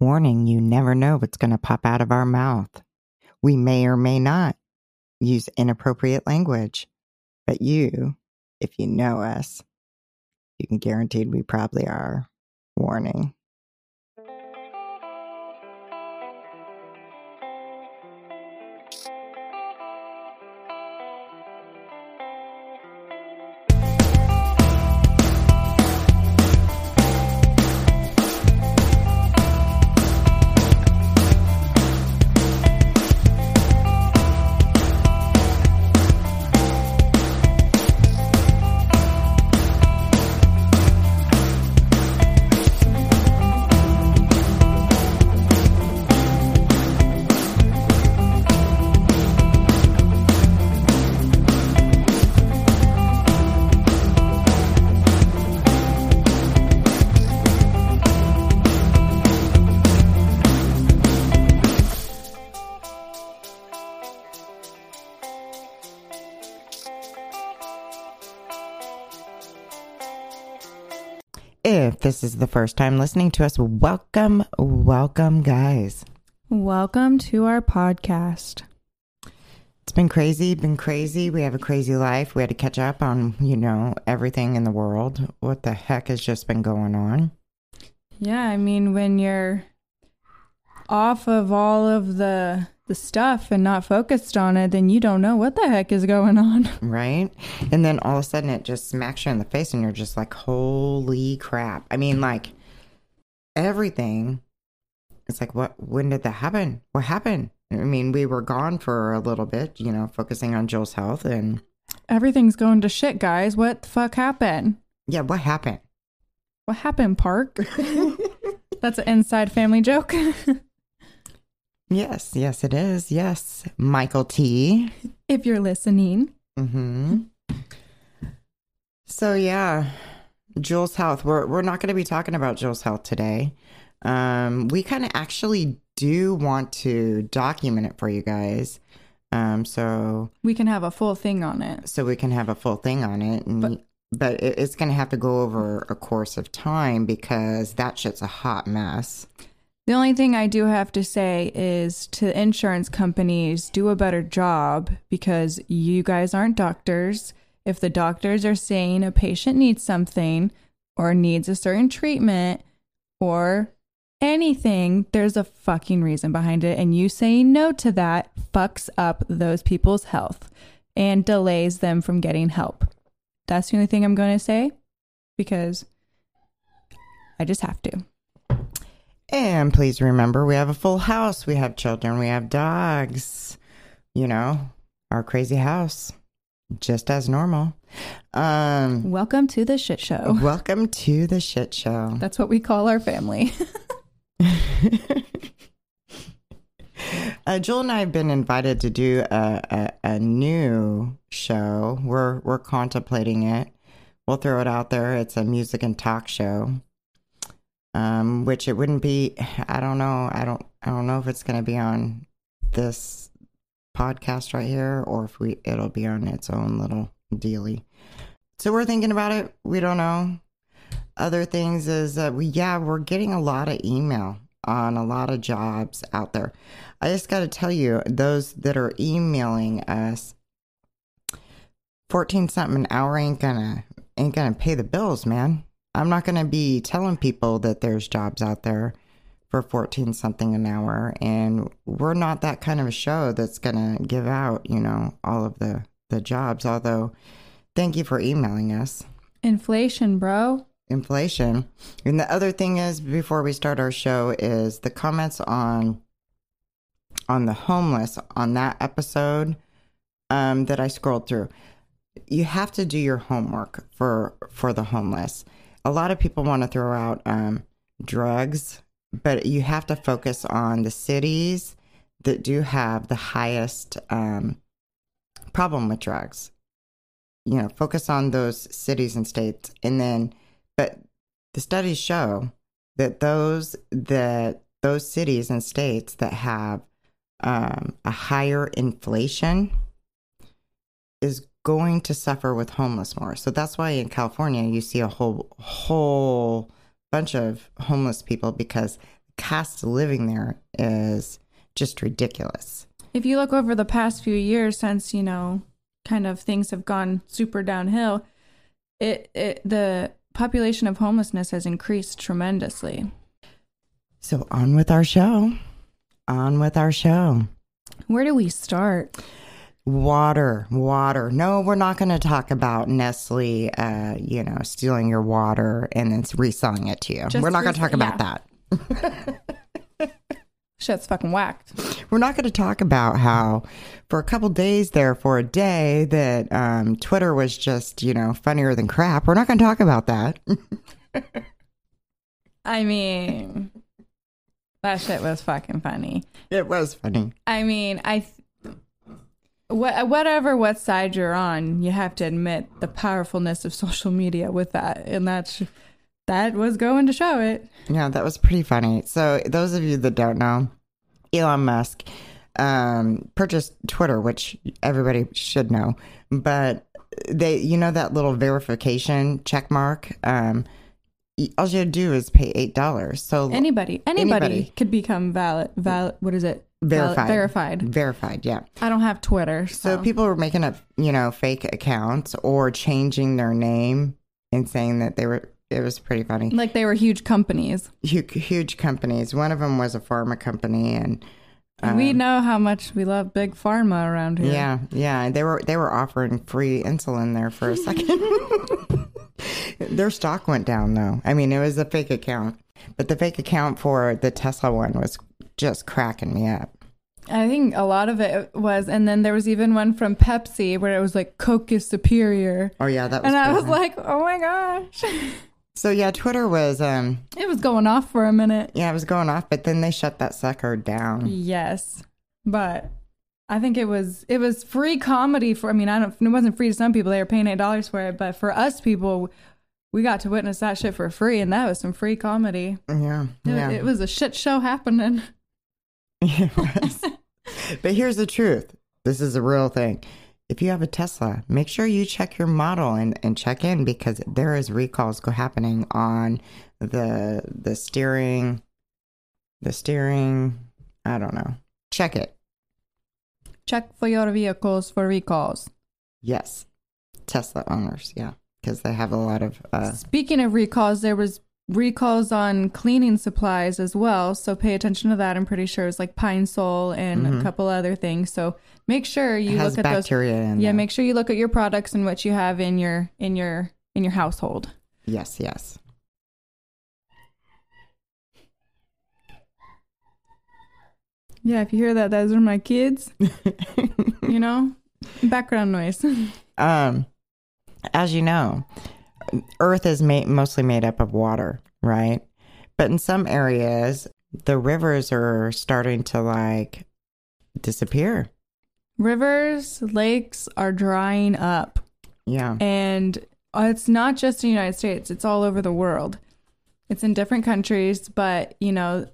Warning you never know what's going to pop out of our mouth. We may or may not use inappropriate language, but you, if you know us, you can guarantee we probably are. Warning. If this is the first time listening to us, welcome, welcome, guys. Welcome to our podcast. It's been crazy, been crazy. We have a crazy life. We had to catch up on, you know, everything in the world. What the heck has just been going on? Yeah, I mean, when you're off of all of the the stuff and not focused on it, then you don't know what the heck is going on. Right? And then all of a sudden it just smacks you in the face and you're just like, holy crap. I mean, like everything. It's like, what, when did that happen? What happened? I mean, we were gone for a little bit, you know, focusing on Jill's health and Everything's going to shit, guys. What the fuck happened? yeah, what happened? What happened, Park? That's an inside family joke. Yes, yes, it is. Yes. Michael T. if you're listening. Mm-hmm. So yeah, Jules Health. We're we're not going to be talking about Jules Health today. Um, we kind of actually do want to document it for you guys. Um, so We can have a full thing on it. so we can have a full thing on it, and But- but, it, it's going to have to go over a course of time because that shit's a hot mess. The only thing I do have to say is to insurance companies, do a better job because you guys aren't doctors. If the doctors are saying a patient needs something or needs a certain treatment or anything, there's a fucking reason behind it. And you saying no to that fucks up those people's health and delays them from getting help. That's the only thing I'm going to say because I just have to. And please remember, we have a full house. We have children. We have dogs. You know, our crazy house, just as normal. Um, Welcome to the shit show. welcome to the shit show. That's what we call our family. uh, Joel and I have been invited to do a, a, a new show. We're we're contemplating it. We'll throw it out there. It's a music and talk show. Um, which it wouldn't be. I don't know. I don't. I don't know if it's going to be on this podcast right here, or if we it'll be on its own little dealy. So we're thinking about it. We don't know. Other things is that we yeah we're getting a lot of email on a lot of jobs out there. I just got to tell you, those that are emailing us, fourteen something an hour ain't gonna ain't gonna pay the bills, man. I'm not gonna be telling people that there's jobs out there for fourteen something an hour, and we're not that kind of a show that's gonna give out, you know, all of the the jobs. Although, thank you for emailing us Inflation, bro. inflation. And the other thing is before we start our show is the comments on on the homeless on that episode um that I scrolled through. You have to do your homework for for the homeless. A lot of people want to throw out um drugs, but you have to focus on the cities that do have the highest um problem with drugs. You know, focus on those cities and states and then but the studies show that those that those cities and states that have um, a higher inflation is going to suffer with homeless more. So that's why in California you see a whole whole bunch of homeless people because past living there is just ridiculous. If you look over the past few years since, you know, kind of things have gone super downhill, it, it the population of homelessness has increased tremendously. So on with our show. On with our show. Where do we start? Water, water. No, we're not going to talk about Nestle, uh, you know, stealing your water and then reselling it to you. Just we're not going to talk about yeah. that. Shit's fucking whacked. We're not going to talk about how for a couple days there, for a day, that um, Twitter was just, you know, funnier than crap. We're not going to talk about that. I mean, that shit was fucking funny. it was funny. I mean, I. Th- wha- whatever what side you're on, you have to admit the powerfulness of social media with that, and that's that was going to show it. Yeah, that was pretty funny. So, those of you that don't know, Elon Musk um, purchased Twitter, which everybody should know, but they, you know, that little verification check mark. Um, all you do is pay eight dollars. So Anybody, anybody, Anybody. could become valid. Valid. What is it? Verified, verified. verified. Yeah. I don't have Twitter, So so, people were making up, you know, fake accounts or changing their name and saying that they were. It was pretty funny. like they were huge companies. Huge, huge companies. One of them was a pharma company, and And we know how much we love big pharma around here. Um, Yeah, yeah. They were they were offering free insulin there for a second. Their stock went down though. I mean, it was a fake account, but the fake account for the Tesla one was just cracking me up. I think a lot of it was, and then there was even one from Pepsi where it was like Coke is superior, Oh yeah, that was. and I was like, oh my gosh, so yeah, Twitter was um it was going off for a minute. yeah it was going off, but then they shut that sucker down. Yes, but I think it was it was free comedy for. I mean, I don't. It wasn't free to some people; they were paying eight dollars for it. But for us people, we got to witness that shit for free, and that was some free comedy. Yeah, It, yeah. it was a shit show happening. It was. but here's the truth. This is a real thing. If you have a Tesla, make sure you check your model and, and check in because there is recalls go happening on the the steering, the steering. I don't know. Check it. Check for your vehicles for recalls. Yes, Tesla owners. Yeah, because they have a lot of. Uh, Speaking of recalls, there was recalls on cleaning supplies as well. So pay attention to that. I'm pretty sure it's like Pine Sol and a couple other things. So make sure you look at those. Yeah, there. make sure you look at your products and what you have in your in your in your household. Yes, yes. Yeah, if you hear that, those are my kids. you know, background noise. um, as you know, Earth is ma- mostly made up of water, right? But in some areas, the rivers are starting to like disappear. Rivers, lakes are drying up. Yeah. And it's not just in the United States, it's all over the world. It's in different countries, but you know,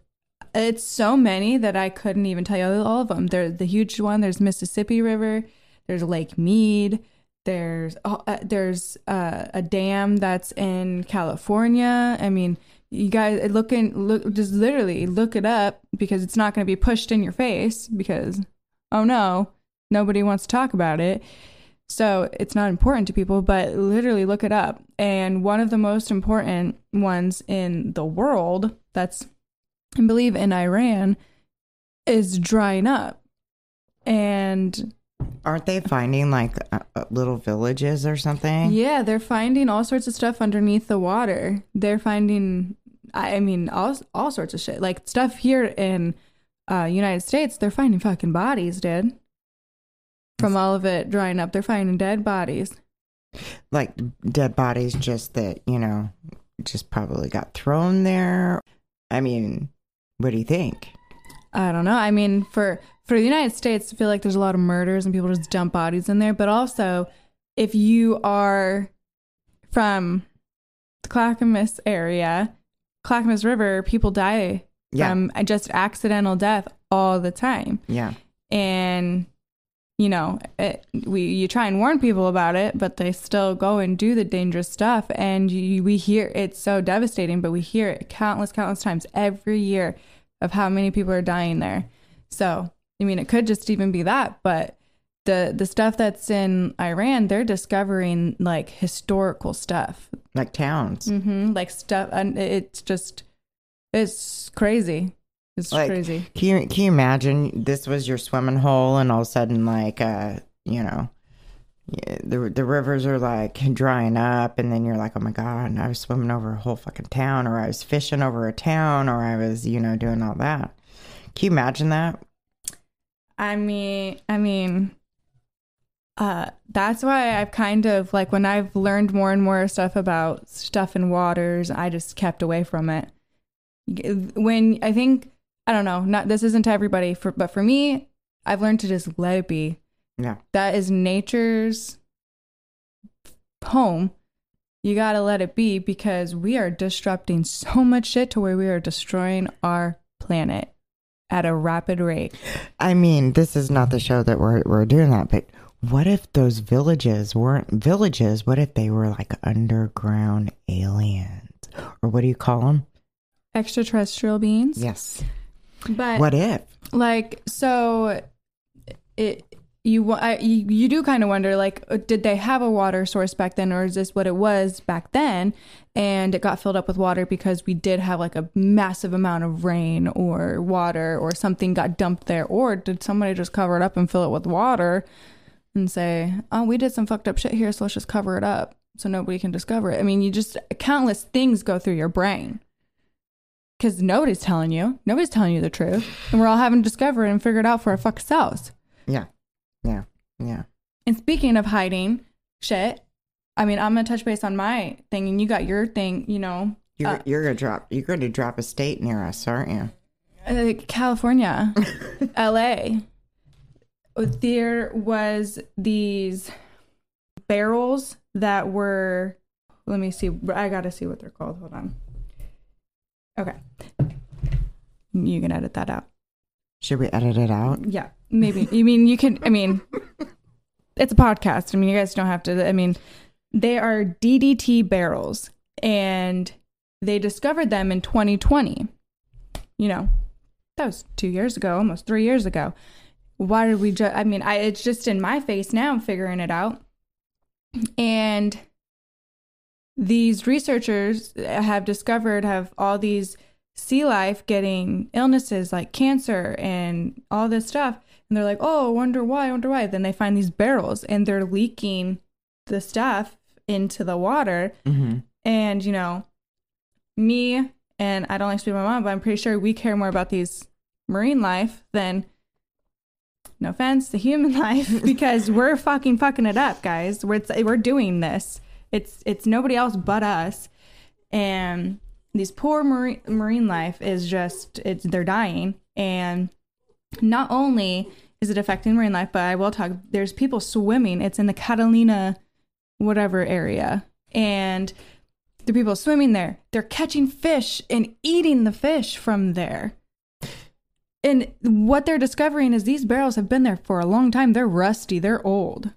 it's so many that I couldn't even tell you all of them. There's the huge one, there's Mississippi River, there's Lake Mead, there's uh, uh, there's uh, a dam that's in California. I mean, you guys look in look just literally look it up because it's not going to be pushed in your face because oh no, nobody wants to talk about it. So it's not important to people, but literally look it up. And one of the most important ones in the world that's, I believe, in Iran is drying up. And Aren't they finding like uh, uh, little villages or something? yeah, they're finding all sorts of stuff underneath the water. They're finding, I I mean, all, all sorts of shit. Like stuff here in uh, United States, they're finding fucking bodies, dude. From all of it drying up, they're finding dead bodies. Like dead bodies, just that, you know, just probably got thrown there. I mean, what do you think? I don't know. I mean, for for the United States, I feel like there's a lot of murders and people just dump bodies in there. But also, if you are from the Clackamas area, Clackamas River, people die Yeah. from just accidental death all the time. Yeah. And you know, it, we you try and warn people about it, but they still go and do the dangerous stuff. And you, we hear it's so devastating, but we hear it countless, countless times every year. of how many people are dying there. So, I mean, it could just even be that, but the the stuff that's in Iran, they're discovering like historical stuff, like towns. hmm like stuff, and it's just it's crazy. It's Like, crazy. Can you can you imagine this was your swimming hole and all of a sudden like uh you know the the rivers are like drying up and then you're like oh my god I was swimming over a whole fucking town or I was fishing over a town or I was you know doing all that. Can you imagine that? I mean, I mean, uh, that's why I've kind of like when I've learned more and more stuff about stuff in waters, I just kept away from it. When I think I don't know, not this isn't to everybody, for but for me, I've learned to just let it be. Yeah. That is nature's home. You got to let it be because we are disrupting so much shit to where we are destroying our planet at a rapid rate. I mean, this is not the show that we're we're doing that, but what if those villages weren't villages? What if they were like underground aliens, or what do you call them? Extraterrestrial beings. Yes. But What if? like so it you I, you, do kind of wonder like uh, did they have a water source back then or is this what it was back then and it got filled up with water because we did have like a massive amount of rain or water or something got dumped there or did somebody just cover it up and fill it with water and say oh we did some fucked up shit here so let's just cover it up so nobody can discover it i mean you just countless things go through your brain because nobody's telling you. Nobody's telling you the truth. And we're all having to discover it and figure it out for our fuck selves. Yeah. Yeah. Yeah. And speaking of hiding shit, I mean, I'm going to touch base on my thing and you got your thing, you know, You're Uh, you're gonna drop. You're going to drop a state near us, aren't you? uh, California, LA. There was these barrels that were, let me see. I got to see what they're called. Hold on. Okay. You can edit that out. Should we edit it out? Yeah, maybe. You mean you can? I mean, it's a podcast. I mean, you guys don't have to. I mean, they are DDT barrels, and they discovered them in 2020. You know, that was two years ago, almost three years ago. Why did we just? I mean, I it's just in my face now. I'm figuring it out, and these researchers have discovered have all these sea life getting illnesses like cancer and all this stuff and they're like oh wonder why wonder why. Then they find these barrels and they're leaking the stuff into the water. Mm-hmm. and you know me and i don't like to be my mom but i'm pretty sure we care more about these marine life than no offense to human life because we're fucking fucking it up guys. We're, we're doing this. It's it's nobody else but us. And these poor marine, marine life is just it's they're dying. And not only is it affecting marine life but i will talk there's people swimming. It's in the catalina whatever area. And the people swimming there they're catching fish and eating the fish from there. And what they're discovering is these barrels have been there for a long time. They're rusty. They're old.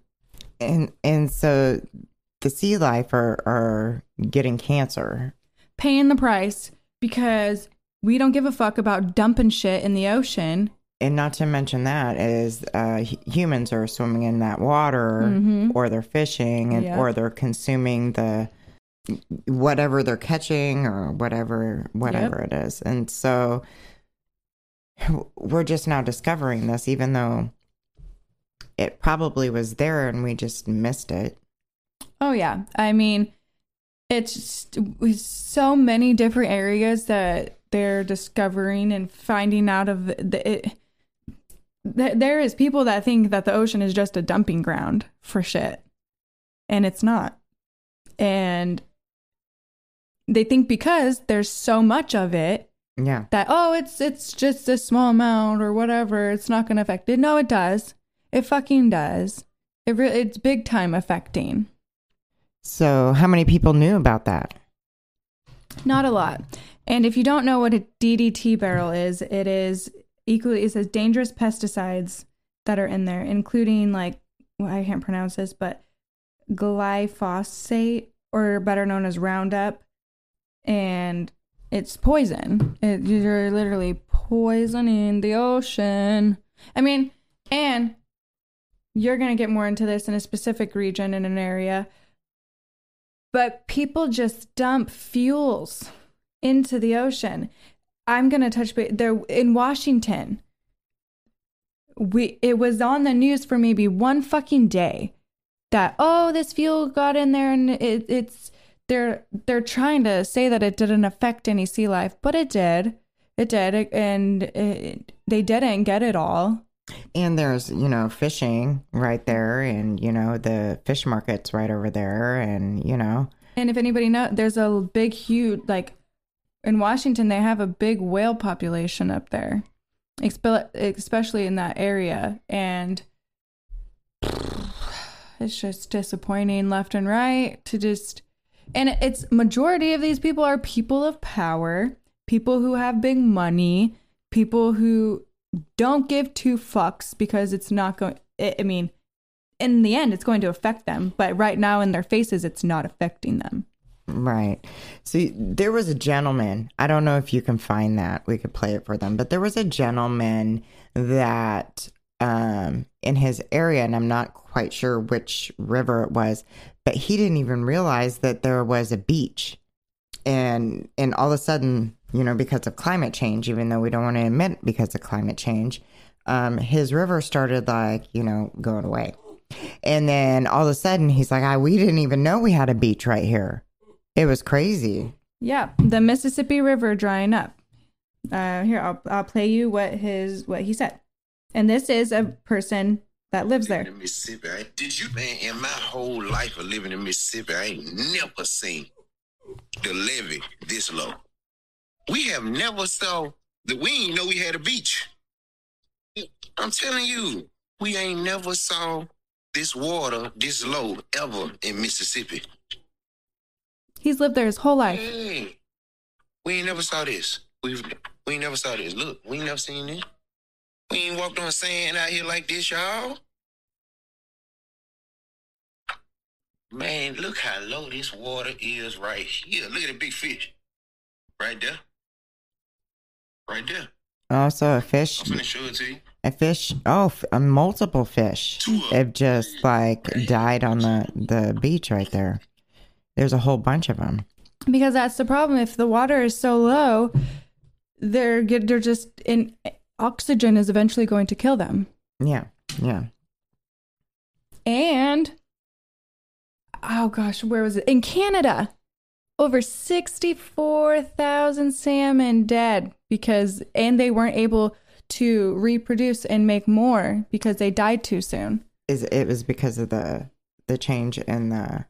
And and so the sea life are are getting cancer. paying the price because we don't give a fuck about dumping shit in the ocean And not to mention that is uh, humans are swimming in that water, Mhm. or they're fishing, and Yeah. or they're consuming the whatever they're catching or whatever whatever it is. And so we're just now discovering this, even though it probably was there and we just missed it. Oh yeah, I mean, it's just, it's so many different areas that they're discovering and finding out of the, it. Th- There is people that think that the ocean is just a dumping ground for shit, and it's not. And they think because there's so much of it Yeah. that oh, it's it's just a small amount or whatever, it's not going to affect it. No, it does. It fucking does. It re- it's big time affecting. So how many people knew about that? Not a lot. And if you don't know what a DDT barrel is, it is equally it says dangerous pesticides that are in there, including like well, I can't pronounce this, but glyphosate or better known as Roundup, and it's poison. It, you're literally poisoning the ocean. I mean, and you're going to get more into this in a specific region in an area, but people just dump fuels into the ocean. I'm going to touch base there in Washington. We it was on the news for maybe one fucking day that oh this fuel got in there and it, it's they're they're trying to say that it didn't affect any sea life, but it did. It did, and it, they didn't get it all. And there's, you know, fishing right there, and, you know, the fish market's right over there, and, you know. And if anybody knows, there's a big, huge, like in Washington, they have a big whale population up there, especially in that area. And it's just disappointing left and right to just, and it's majority of these people are people of power, people who have big money, people who don't give two fucks because it's not going I mean in the end it's going to affect them but right now in their faces it's not affecting them right see there was a gentleman i don't know if you can find that we could play it for them but there was a gentleman that um in his area and i'm not quite sure which river it was but he didn't even realize that there was a beach and and all of a sudden you know, because of climate change, even though we don't want to admit because of climate change, um, his river started like, you know, going away. And then all of a sudden he's like, I, we didn't even know we had a beach right here. It was crazy. Yeah. The Mississippi River drying up. Uh, here, I'll, I'll play you what his, what he said. And this is a person that lives there. In Mississippi, I, did you, man, in my whole life of living in Mississippi, I ain't never seen the levee this low. We have never saw that we ain't know we had a beach. I'm telling you, we ain't never saw this water this low ever in Mississippi. He's lived there his whole life. Hey, we ain't never saw this. We we ain't never saw this. Look, we ain't never seen this. We ain't walked on sand out here like this, y'all. Man, look how low this water is right here. Look at the big fish. Right there. Right there. Also, a fish. I'm gonna show it to you. A fish. Oh, f- uh, multiple fish have just like died on the the beach right there. There's a whole bunch of them. Because that's the problem. If the water is so low, they're they're just in oxygen is eventually going to kill them. Yeah, yeah. And oh gosh, where was it? In Canada, over sixty-four thousand salmon dead because and they weren't able to reproduce and make more because they died too soon. Is it was because of the the change in the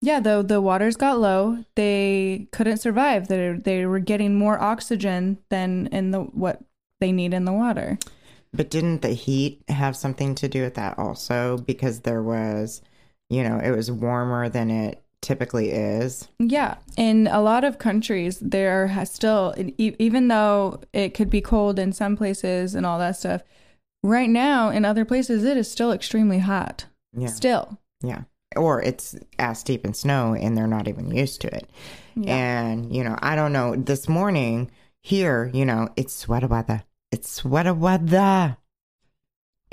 yeah, the the waters got low. They couldn't survive. They they were getting more oxygen than in the what they need in the water. But didn't the heat have something to do with that also? Because there was, you know, it was warmer than it typically is. Yeah. In a lot of countries, there has still, even though it could be cold in some places and all that stuff, right now in other places, it is still extremely hot. Yeah. Still. Yeah. Or it's ass deep in snow and they're not even used to it. Yeah. And, you know, I don't know. This morning here, you know, it's sweater weather. It's sweater weather.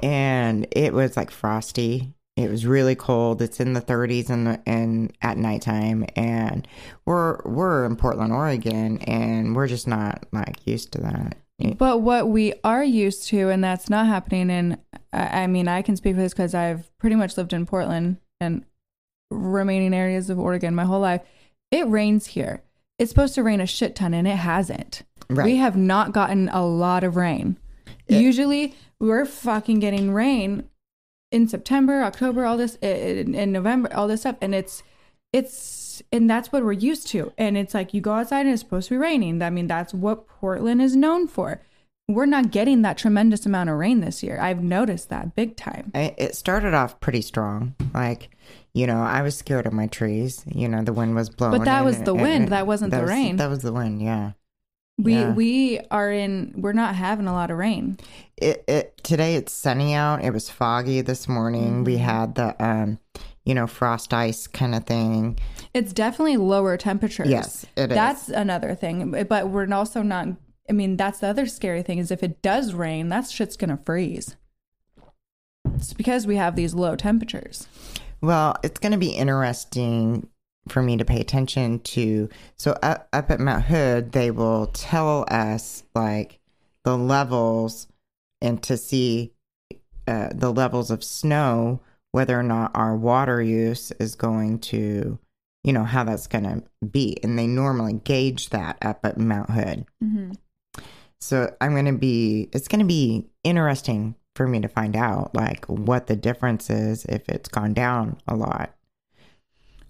And it was like frosty it was really cold. It's in the 30s and and at nighttime, and we're we're in Portland, Oregon, and we're just not like used to that. But what we are used to, and that's not happening in. I mean, I can speak for this because I've pretty much lived in Portland and remaining areas of Oregon my whole life. It rains here. It's supposed to rain a shit ton, and it hasn't. Right. We have not gotten a lot of rain. It, Usually, we're fucking getting rain in September, October, all this in, in November, all this stuff, and it's it's and that's what we're used to. And it's like you go outside and it's supposed to be raining. I mean, that's what Portland is known for. We're not getting that tremendous amount of rain this year. I've noticed that big time. It started off pretty strong. Like, you know, I was scared of my trees. You know, the wind was blowing. But that was the wind. that wasn't that the was, rain. That was the wind. Yeah. We yeah. we are in we're not having a lot of rain. It, it today it's sunny out. It was foggy this morning. Mm-hmm. We had the um you know frost ice kind of thing. It's definitely lower temperatures. Yes, it is. That's another thing. But we're also not I mean, that's the other scary thing is if it does rain, that shit's gonna freeze. It's because we have these low temperatures. Well, it's going to be interesting for me to pay attention to. So up, up at Mount Hood, they will tell us like the levels and to see uh, the levels of snow, whether or not our water use is going to, you know, how that's going to be. And they normally gauge that up at Mount Hood. Mm-hmm. So I'm going to be, it's going to be interesting for me to find out like what the difference is if it's gone down a lot.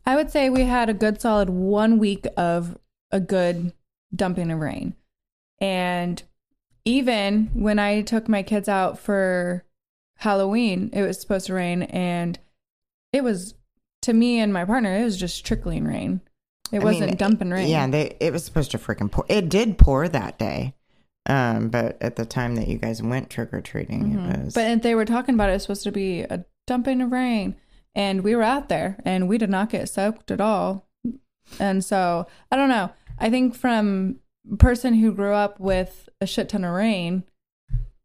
I would say we had a good solid one week of a good dumping of rain. And even when I took my kids out for Halloween, it was supposed to rain and it was to me and my partner, it was just trickling rain. It I wasn't mean, dumping rain. Yeah, they, it was supposed to freaking pour. It did pour that day. Um, but at the time that you guys went trick or treating, it was. Mm-hmm. But they were talking about it was supposed to be a dumping of rain. And we were out there and we did not get soaked at all. And so I don't know. I think from person who grew up with a shit ton of rain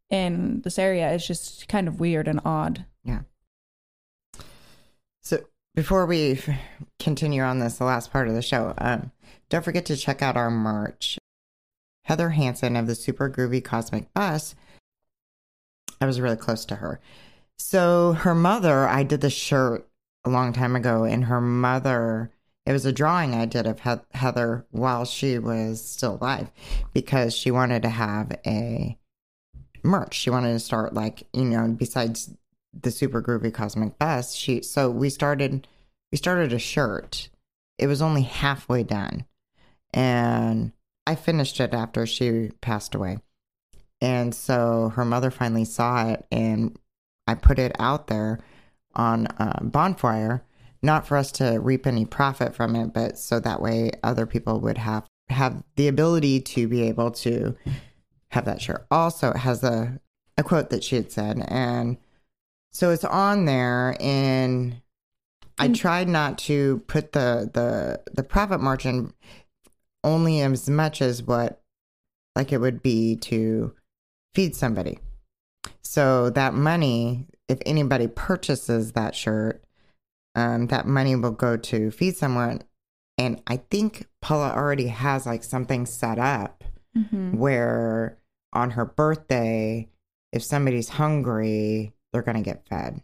in this area, it's just kind of weird and odd. yeah. So before we continue on this, the last part of the show, um, don't forget to check out our merch. Heather Hansen of the Super Groovy Cosmic Bus. I was really close to her. So her mother, I did the shirt a long time ago, and her mother, it was a drawing I did of Heath- Heather while she was still alive because she wanted to have a merch. She wanted to start like, you know, besides the super groovy cosmic bus, she so we started we started a shirt. It was only halfway done. And I finished it after she passed away. And so her mother finally saw it and I put it out there on uh, Bonfire, not for us to reap any profit from it, but so that way other people would have have the ability to be able to have that shirt. Also, it has a a quote that she had said, and so it's on there. And I tried not to put the the the profit margin only as much as what like it would be to feed somebody. So that money, if anybody purchases that shirt, um, that money will go to feed someone. And I think Paula already has like something set up Mm-hmm. where on her birthday, if somebody's hungry, they're going to get fed.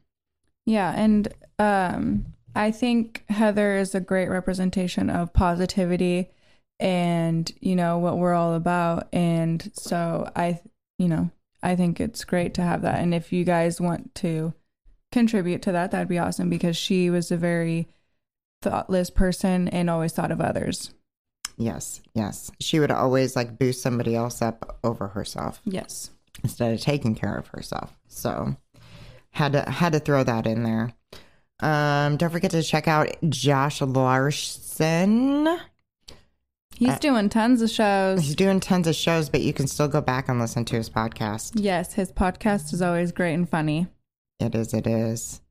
Yeah, and um, I think Heather is a great representation of positivity and you know what we're all about. And so I, you know, I think it's great to have that. And if you guys want to contribute to that, that'd be awesome because she was a very thoughtless person and always thought of others. Yes, yes. She would always like boost somebody else up over herself Yes. instead of taking care of herself. So had to had to throw that in there. Um, don't forget to check out Josh Larson. He's Uh, doing tons of shows. He's doing tons of shows, but you can still go back and listen to his podcast. Yes, his podcast is always great and funny. It is, it is.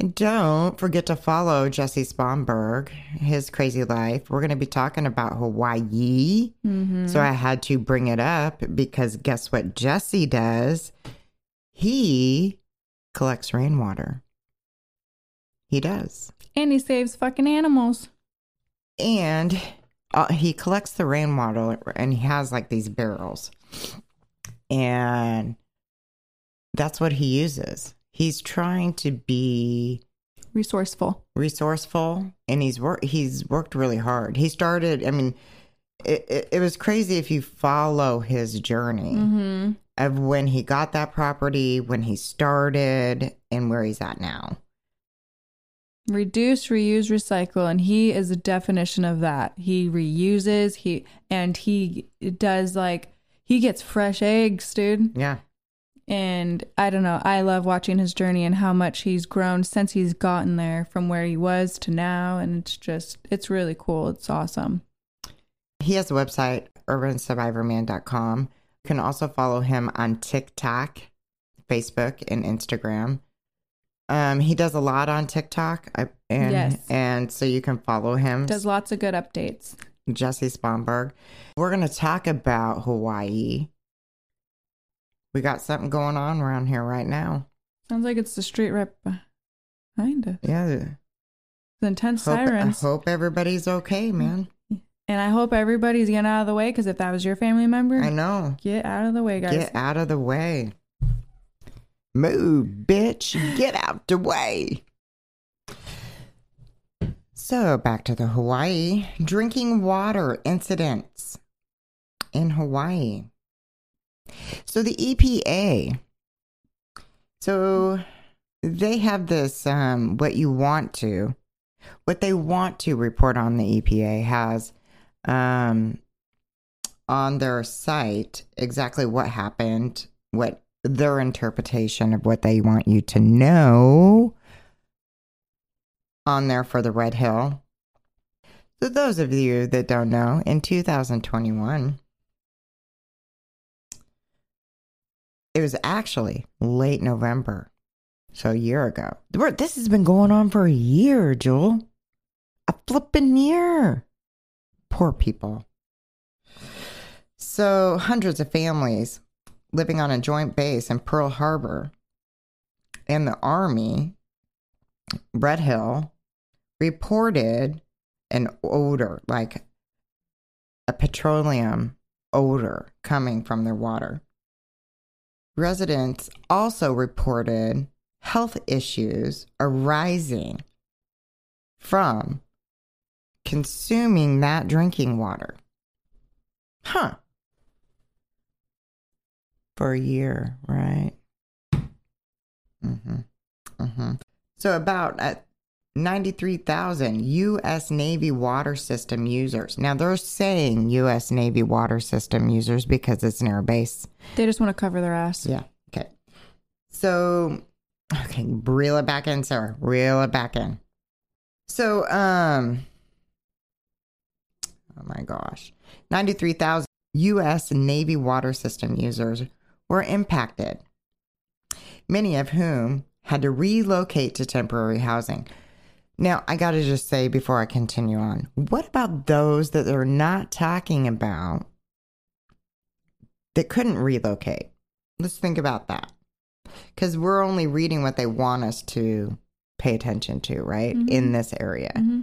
And don't forget to follow Jesse Spomberg, his crazy life. We're going to be talking about Hawaii. Mm-hmm. So I had to bring it up because guess what Jesse does? He collects rainwater. He does. And he saves fucking animals. And uh, he collects the rainwater and he has like these barrels. And that's what he uses. He's trying to be Resourceful. resourceful and he's worked he's worked really hard. He started, I mean, it, it, it was crazy if you follow his journey Mm-hmm. of when he got that property, when he started, and where he's at now. Reduce reuse recycle and he is a definition of that he reuses he and he does like he gets fresh eggs dude Yeah. and i don't know i love watching his journey and how much he's grown since he's gotten there from where he was to now and it's just it's really cool it's awesome He has a website, urbansurvivorman.com. You can also follow him on TikTok, Facebook, and Instagram. Um, he does a lot on TikTok, I, and Yes. and so you can follow him. does lots of good updates Jesse Spomberg. We're going to talk about Hawaii. We got something going on around here right now. Sounds like it's the street right behind us. Yeah. The intense Hope, I hope everybody's okay, man. And I hope everybody's getting out of the way because if that was your family member, I know. get out of the way, guys. Get out of the way. Move, bitch. Get out the way. So, back to the Hawaii drinking water incidents in Hawaii. So, the EPA, so they have this, um, what you want to, what they want to report on the EPA has, um, on their site exactly what happened, what their interpretation of what they want you to know on there for the Red Hill. So, those of you that don't know, in 2021, it was actually late November, so a year ago. This has been going on for a year, Jewel. A flippin' year. Poor people. So, hundreds of families living on a joint base in Pearl Harbor and the Army, Red Hill, reported an odor, like a petroleum odor coming from their water. Residents also reported health issues arising from consuming that drinking water. Huh. For a year, right? Mm-hmm. Mm-hmm. So about uh, 93,000 U.S. Navy water system users. Now they're saying U.S. Navy water system users because it's an air base. They just want to cover their ass. Yeah. Okay. So, okay, reel it back in, Sarah. Reel it back in. So, um, oh my gosh, 93,000 U.S. Navy water system users were impacted, many of whom had to relocate to temporary housing. Now, I got to just say before I continue on, what about those that they're not talking about that couldn't relocate? Let's think about that. Because we're only reading what they want us to pay attention to, right? Mhm. In this area. hmm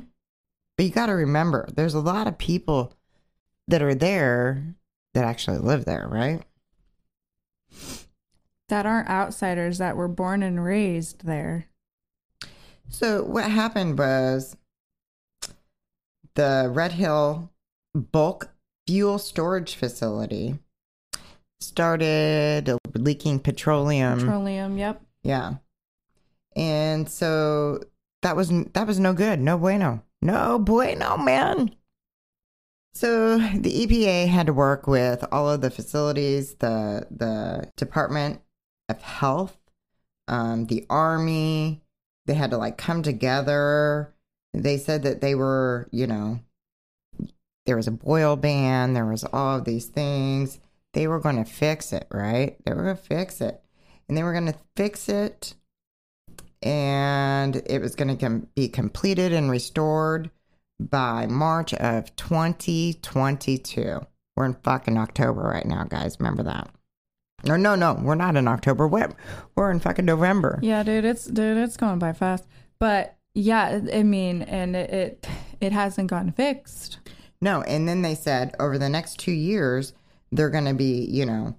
But you got to remember, there's a lot of people that are there that actually live there, right? That aren't outsiders that were born and raised there. So what happened was the Red Hill bulk fuel storage facility started leaking petroleum. Petroleum, yep. Yeah. And so that was that was no good. No bueno. No bueno, man. So the EPA had to work with all of the facilities, the the Department of Health, um, the Army. They had to like come together. They said that they were, you know, there was a boil ban. There was all of these things. They were going to fix it, right? They were going to fix it, and they were going to fix it and it was going to com- be completed and restored by March of 2022. We're in fucking October right now, guys. Remember that? No, no, no. We're not in October. We're, we're in fucking November. Yeah, dude, it's dude, it's going by fast. But yeah, I mean, and it it, it hasn't gotten fixed. No, and then they said over the next two years, they're going to be, you know,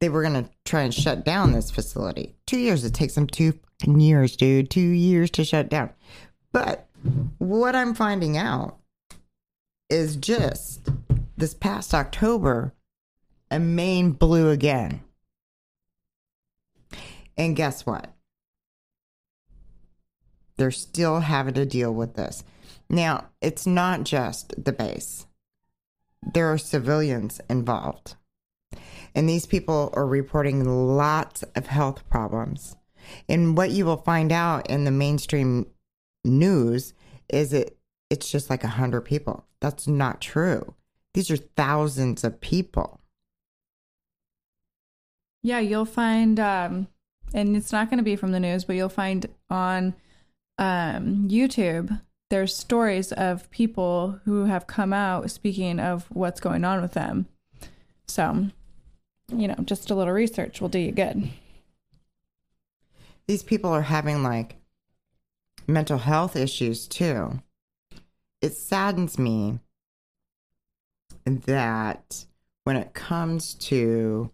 they were going to try and shut down this facility. Two years. It takes them two fucking years, dude. Two years to shut down. But what I'm finding out is just this past October, a main blew again. And guess what? They're still having to deal with this. Now, it's not just the base, there are civilians involved. And these people are reporting lots of health problems. And what you will find out in the mainstream news is it it's just like a hundred people. That's not true. These are thousands of people. Yeah, you'll find, um, and it's not going to be from the news, but you'll find on um, YouTube there's stories of people who have come out speaking of what's going on with them. So, you know, just a little research will do you good. These people are having like mental health issues too. It saddens me that when it comes to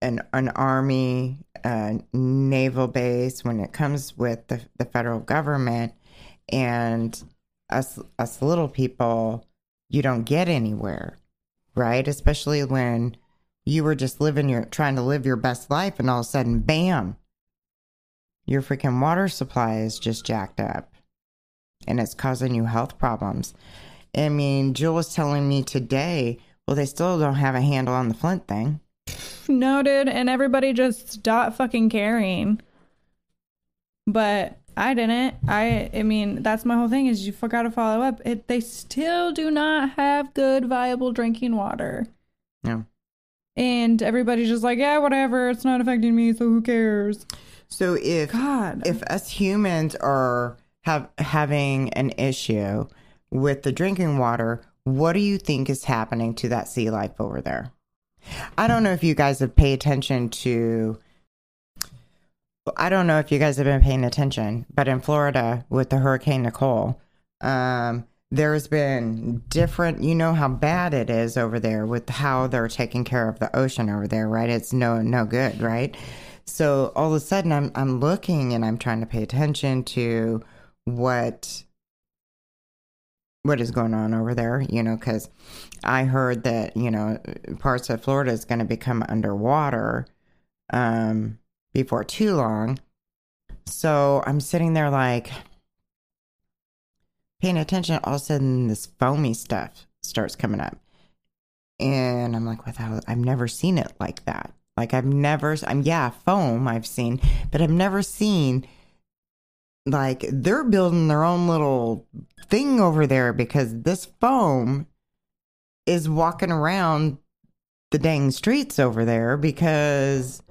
an an army, a naval base, when it comes with the, the federal government and us us little people, you don't get anywhere, right? Especially when you were just living your trying to live your best life and all of a sudden bam your freaking water supply is just jacked up and it's causing you health problems. I mean, Jill was telling me today, well, they still don't have a handle on the Flint thing. Noted, and everybody just stopped fucking caring. But I didn't. I I mean, that's my whole thing is you forgot to follow up. It they still do not have good viable drinking water. Yeah. And everybody's just like, yeah, whatever, it's not affecting me, so who cares? So if God. if us humans are have having an issue with the drinking water, what do you think is happening to that sea life over there? I don't know if you guys have paid attention to I don't know if you guys have been paying attention, but in Florida with the Hurricane Nicole, um, there's been different you know how bad it is over there with how they're taking care of the ocean over there, right? It's no no good, right? So all of a sudden I'm I'm looking and I'm trying to pay attention to what what is going on over there, you know, cuz I heard that, you know, parts of Florida is going to become underwater um before too long. So I'm sitting there like paying attention. All of a sudden, this foamy stuff starts coming up. And I'm like, hell? I've never seen it like that. Like, I've never, I'm, yeah, foam I've seen, but I've never seen, like, they're building their own little thing over there because this foam is walking around the dang streets over there because,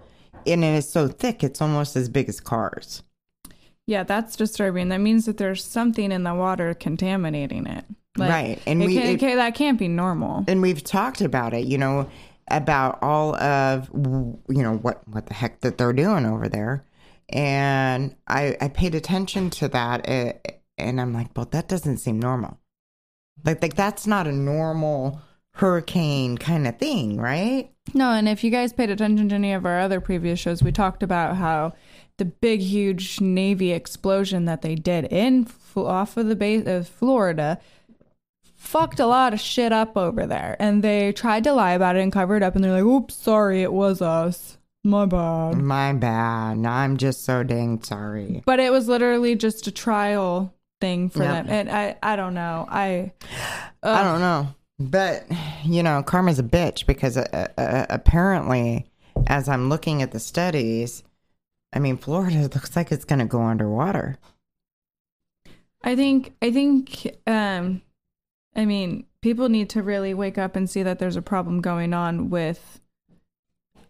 and it is so thick, it's almost as big as cars. Yeah, that's disturbing. That means that there's something in the water contaminating it. Like, Right, and it we- can't- it- okay, that can't be normal. and we've talked about it you know about all of you know what what the heck that they're doing over there. And i i paid attention to that eh, and i'm like well that doesn't seem normal. Like like that's not a normal hurricane kind of thing right? No, and if you guys paid attention to any of our other previous shows, we talked about how the big, huge Navy explosion that they did in off of the base of Florida fucked a lot of shit up over there, and they tried to lie about it and cover it up, and they're like, "Oops, sorry, it was us, my bad." my bad i'm just so dang sorry But it was literally just a trial thing for Yep. them, and I, I don't know, I, I don't know. But, you know, karma's a bitch because uh, uh, apparently, as I'm looking at the studies, I mean, Florida looks like it's going to go underwater. I think I think um I mean people need to really wake up and see that there's a problem going on with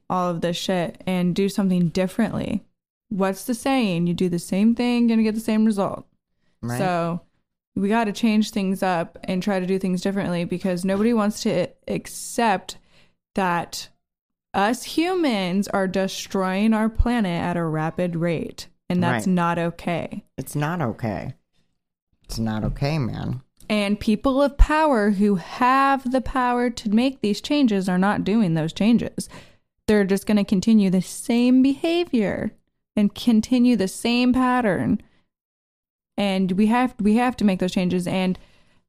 all of this shit and do something differently. What's the saying? You do the same thing, gonna get the same result. Right? So we got to change things up and try to do things differently because nobody wants to accept that us humans are destroying our planet at a rapid rate and that's Right. not okay. it's not okay. It's not okay, man. And people of power who have the power to make these changes are not doing those changes. They're just going to continue the same behavior and continue the same pattern. And we have we have to make those changes and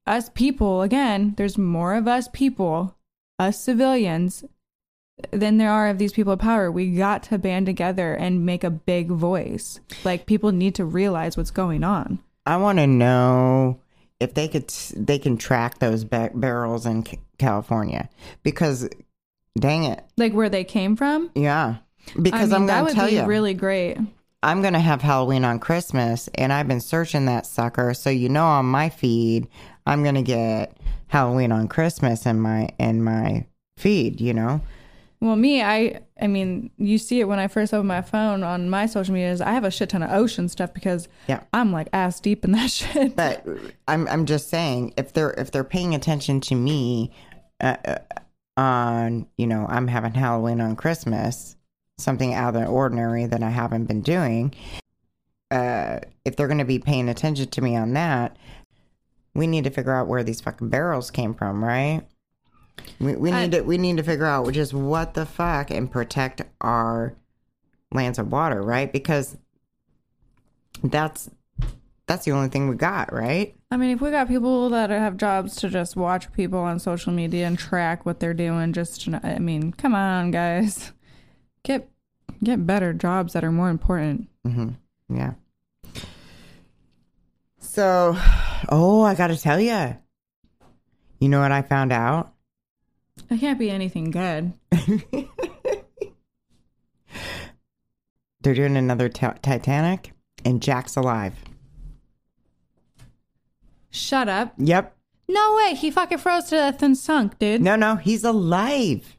us people again, there's more of us people, us civilians than there are of these people of power. We got to band together and make a big voice. Like people need to realize what's going on. I want to know if they could, they can track those ba- barrels in C- California because, dang it, Like where they came from. yeah. Because I am gonna tell be you, really great. I'm going to have Halloween on Christmas, and I've been searching that sucker. So you know, on my feed, I'm going to get Halloween on Christmas in my in my feed. You know, Well, me, I, I mean, you see it when I first open my phone on my social medias. I have a shit ton of ocean stuff because Yeah. I'm like ass deep in that shit. But I'm I'm just saying if they're if they're paying attention to me uh, uh, on you know I'm having Halloween on Christmas, something out of the ordinary that I haven't been doing. Uh, if they're going to be paying attention to me on that, we need to figure out where these fucking barrels came from, right? We, we I- need to we need to figure out just what the fuck and protect our lands of water, right? Because that's that's the only thing we got, right? I mean, if we got people that have jobs to just watch people on social media and track what they're doing, just to, I mean, come on, guys, get get better jobs that are more important. Mm-hmm. Yeah. So, oh, I got to tell you. You know what I found out? It can't be anything good. They're doing another ti- Titanic, and Jack's alive. Shut up. Yep. No way. He fucking froze to death and sunk, dude. No, no, he's alive.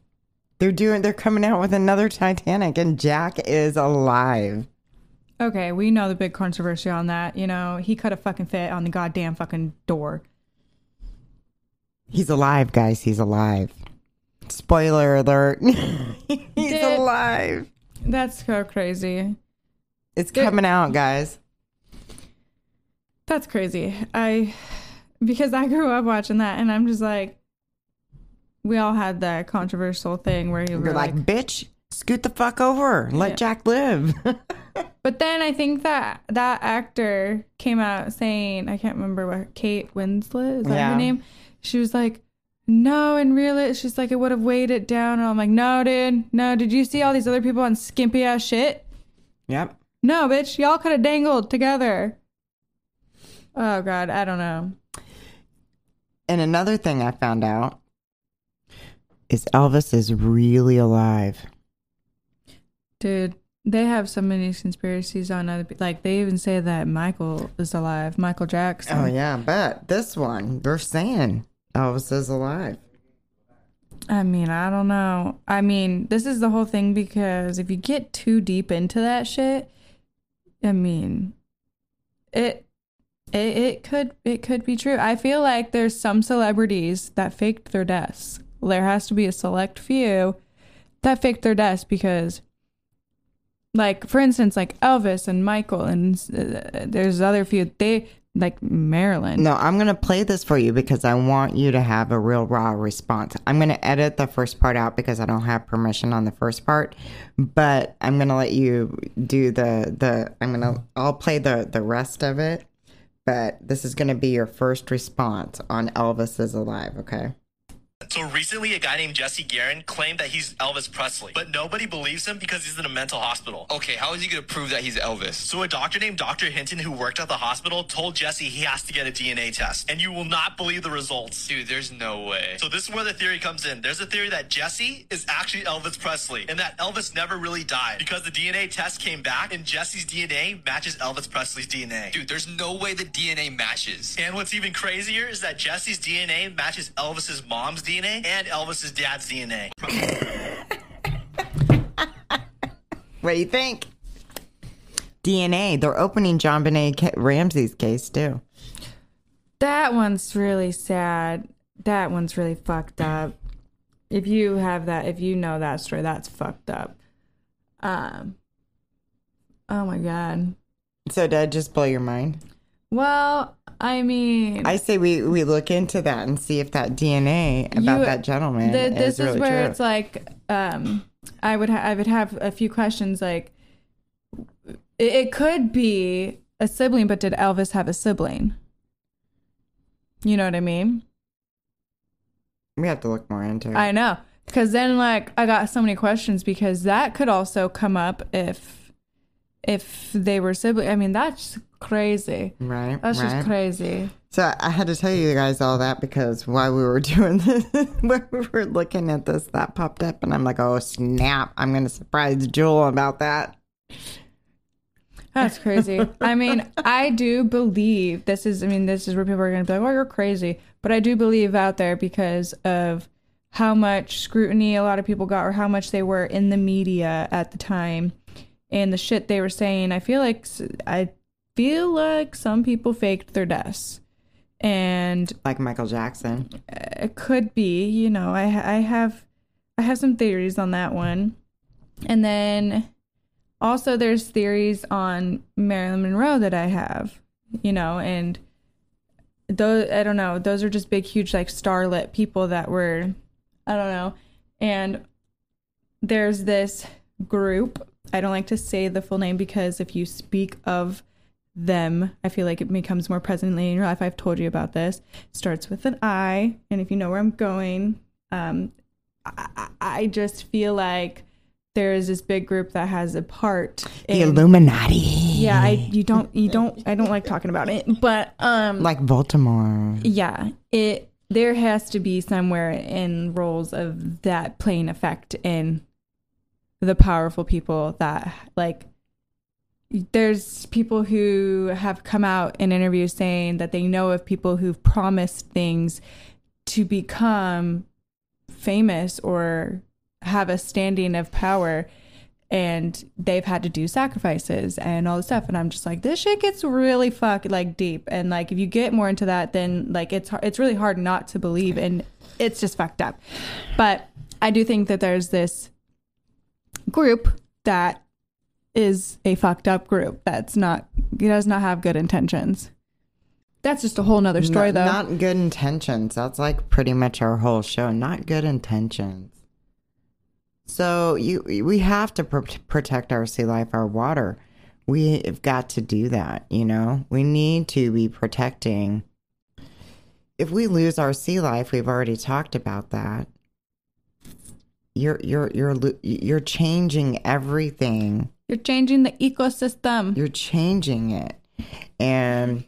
They're doing. They're coming out with another Titanic, and Jack is alive. Okay, we know the big controversy on that. You know, he cut a fucking fit on the goddamn fucking door. He's alive, guys. He's alive. Spoiler alert. he's alive. That's so crazy. It's coming out, guys. That's crazy. I because I grew up watching that, and I'm just like, we all had that controversial thing where you were like, like, bitch, scoot the fuck over. Let Yeah. Jack live. but then I think that that actor came out saying, I can't remember what Kate Winslet is that Yeah. her name? She was like. No, in real, just like, it would have weighed it down. And I'm like, no, dude, no. Did you see all these other people on skimpy ass shit? yep. No, bitch, y'all could have dangled together. Oh God, I don't know. And another thing I found out is Elvis is really alive. Dude, they have so many conspiracies on other people. Like they even say that Michael is alive, Michael Jackson. Oh yeah, but this one they're saying Elvis is alive. I mean, I don't know. I mean, this is the whole thing because if you get too deep into that shit, I mean, it it, it could it could be true. I feel like there's some celebrities that faked their deaths. There has to be a select few that faked their deaths because like for instance like Elvis and Michael and uh, there's other few they like Marilyn. No, I'm gonna play this for you because I want you to have a real raw response. I'm gonna edit the first part out because I don't have permission on the first part, but I'm gonna let you do the the. I'm gonna I'll play the the rest of it, but this is gonna be your first response on Elvis is alive. Okay. So recently, a guy named Jesse Garon claimed that he's Elvis Presley, but nobody believes him because he's in a mental hospital. Okay, how is he gonna prove that he's Elvis? So a doctor named Dr. Hinton who worked at the hospital told Jesse he has to get a DNA test, and you will not believe the results. Dude, there's no way. So this is where the theory comes in. There's a theory that Jesse is actually Elvis Presley, and that Elvis never really died because the DNA test came back, and Jesse's DNA matches Elvis Presley's DNA. Dude, there's no way the DNA matches. And what's even crazier is that Jesse's DNA matches Elvis's mom's DNA and Elvis's dad's DNA. What do you think? DNA. They're opening JonBenét Ramsey's case too. That one's really sad. That one's really fucked up. If you have that, if you know that story, that's fucked up. Um. Oh my god. So did I just blow your mind? Well, I mean, I say we we look into that and see if that DNA about You- that gentleman th- is this is really where true. it's like, um, I would ha- I would have a few questions. Like, it, it could be a sibling, but did Elvis have a sibling? You know what I mean? we have to look more into it. I know. Because then, like, I got so many questions because that could also come up if if they were siblings. I mean, that's crazy. right, That's right. just crazy. So I had to tell you guys all that because while we were doing this, when we were looking at this, that popped up, and I'm like, oh snap! I'm gonna surprise Jewel about that. That's crazy. I mean, I do believe this is. I mean, this is where people are going to be like, "Oh, you're crazy," but I do believe out there because of how much scrutiny a lot of people got or how much they were in the media at the time and the shit they were saying. I feel like I feel like some people faked their deaths. And Like Michael Jackson. it could be you know i i have i have some theories on that one and then also there's theories on marilyn monroe that i have you know and those i don't know those are just big huge like starlit people that were i don't know and there's this group i don't like to say the full name because if you speak of them i feel like it becomes more presently in your life i've told you about this It starts with an i and if you know where i'm going um i, I- just feel like there is this big group that has a part The Illuminati. yeah i you don't you don't i don't like talking about it but um Like Baltimore. yeah it there has to be somewhere in roles of that playing effect in the powerful people that like there's people who have come out in interviews saying that they know of people who've promised things to become famous or have a standing of power and they've had to do sacrifices and all this stuff. And i'm just like this shit gets really fuck like deep. And like if you get more into that then like it's it's really hard not to believe and it's just fucked up. But i do think that there's this group that is a fucked up group that's not he does not have good intentions that's just a whole nother story not, though Not good intentions. That's like pretty much our whole show. Not good intentions. So you, we have to pr- protect our sea life, our water. We've got to do that. You know, we need to be protecting. If we lose our sea life, we've already talked about that. You're you're you're you're changing everything you're changing the ecosystem you're changing it and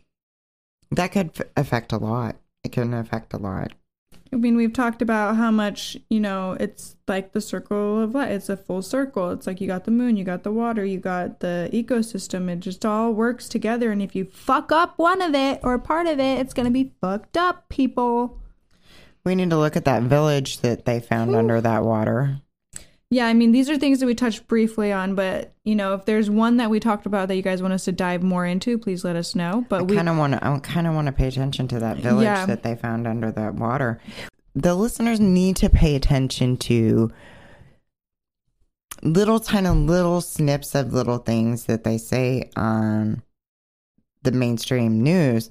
that could f- affect a lot it can affect a lot I mean, we've talked about how much, you know, it's like the circle of life. It's a full circle. It's like you got the moon, you got the water, you got the ecosystem. It just all works together. And if you fuck up one of it or part of it, it's going to be fucked up, people. we need to look at that village that they found under that water Yeah, I mean, these are things that we touched briefly on, but, you know, if there's one that we talked about that you guys want us to dive more into, please let us know. But i we, kind of want to i kind of want to pay attention to that village Yeah. that they found under that water the listeners need to pay attention to little tiny little snips of little things that they say on the mainstream news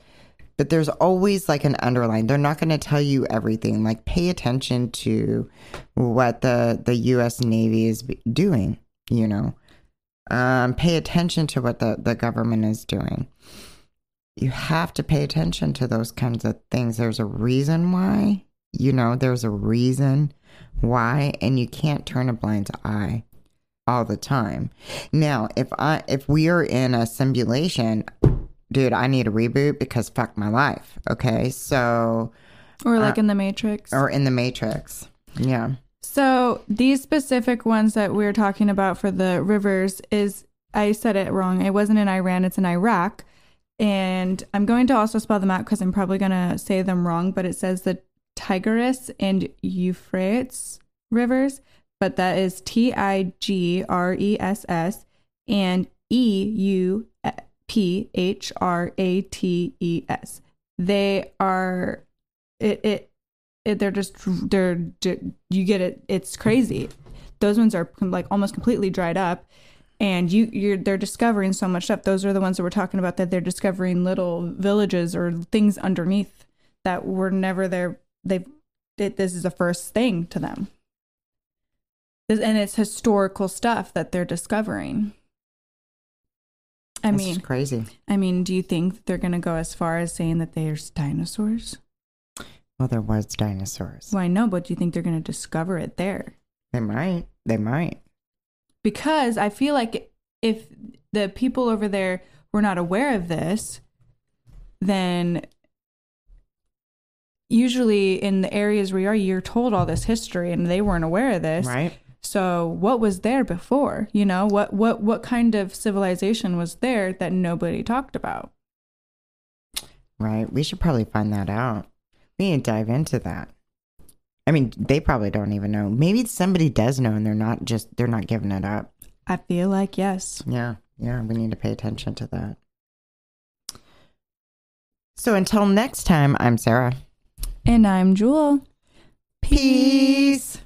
but there's always like an underline. They're not going to tell you everything. Like pay attention to what the the US Navy is doing you know? Um pay attention to what the the government is doing. You have to pay attention to those kinds of things. There's a reason why you know? There's a reason why and you can't turn a blind eye all the time. Now if i if we are in a simulation dude i need a reboot because fuck my life okay so or like uh, in the Matrix. or in the matrix yeah So these specific ones that we're talking about for the rivers is I said it wrong. It wasn't in Iran, it's in Iraq. And I'm going to also spell them out because I'm probably going to say them wrong, but it says the Tigris and Euphrates rivers, but that is T I G R E S S and E U P H R A T E S. They are it it it, they're just they're you get it it's crazy. Those ones are like almost completely dried up and you you're they're discovering so much stuff. Those are the ones that we're talking about that they're discovering little villages or things underneath that were never there. They've it, this is the first thing to them. And it's historical stuff that they're discovering i It's mean crazy. I mean do you think they're going to go as far as saying that there's dinosaurs? Well there was dinosaurs. Well i know but do you think they're going to discover it there? They might. They might. Because I feel like if the people over there were not aware of this, then usually in the areas where you are, you're told all this history and they weren't aware of this. right So what was there before? You know, what what what kind of civilization was there that nobody talked about? Right. We should probably find that out. We need to dive into that. I mean, they probably don't even know. Maybe somebody does know and they're not just, they're not giving it up. I feel like yes. Yeah. Yeah. We need to pay attention to that. So until next time, I'm Sarah. And I'm Jewel. Peace.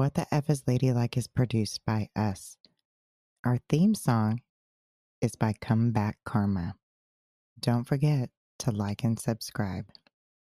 What the F is Ladylike is produced by us. Our theme song is by Come Back Karma. Don't forget to like and subscribe.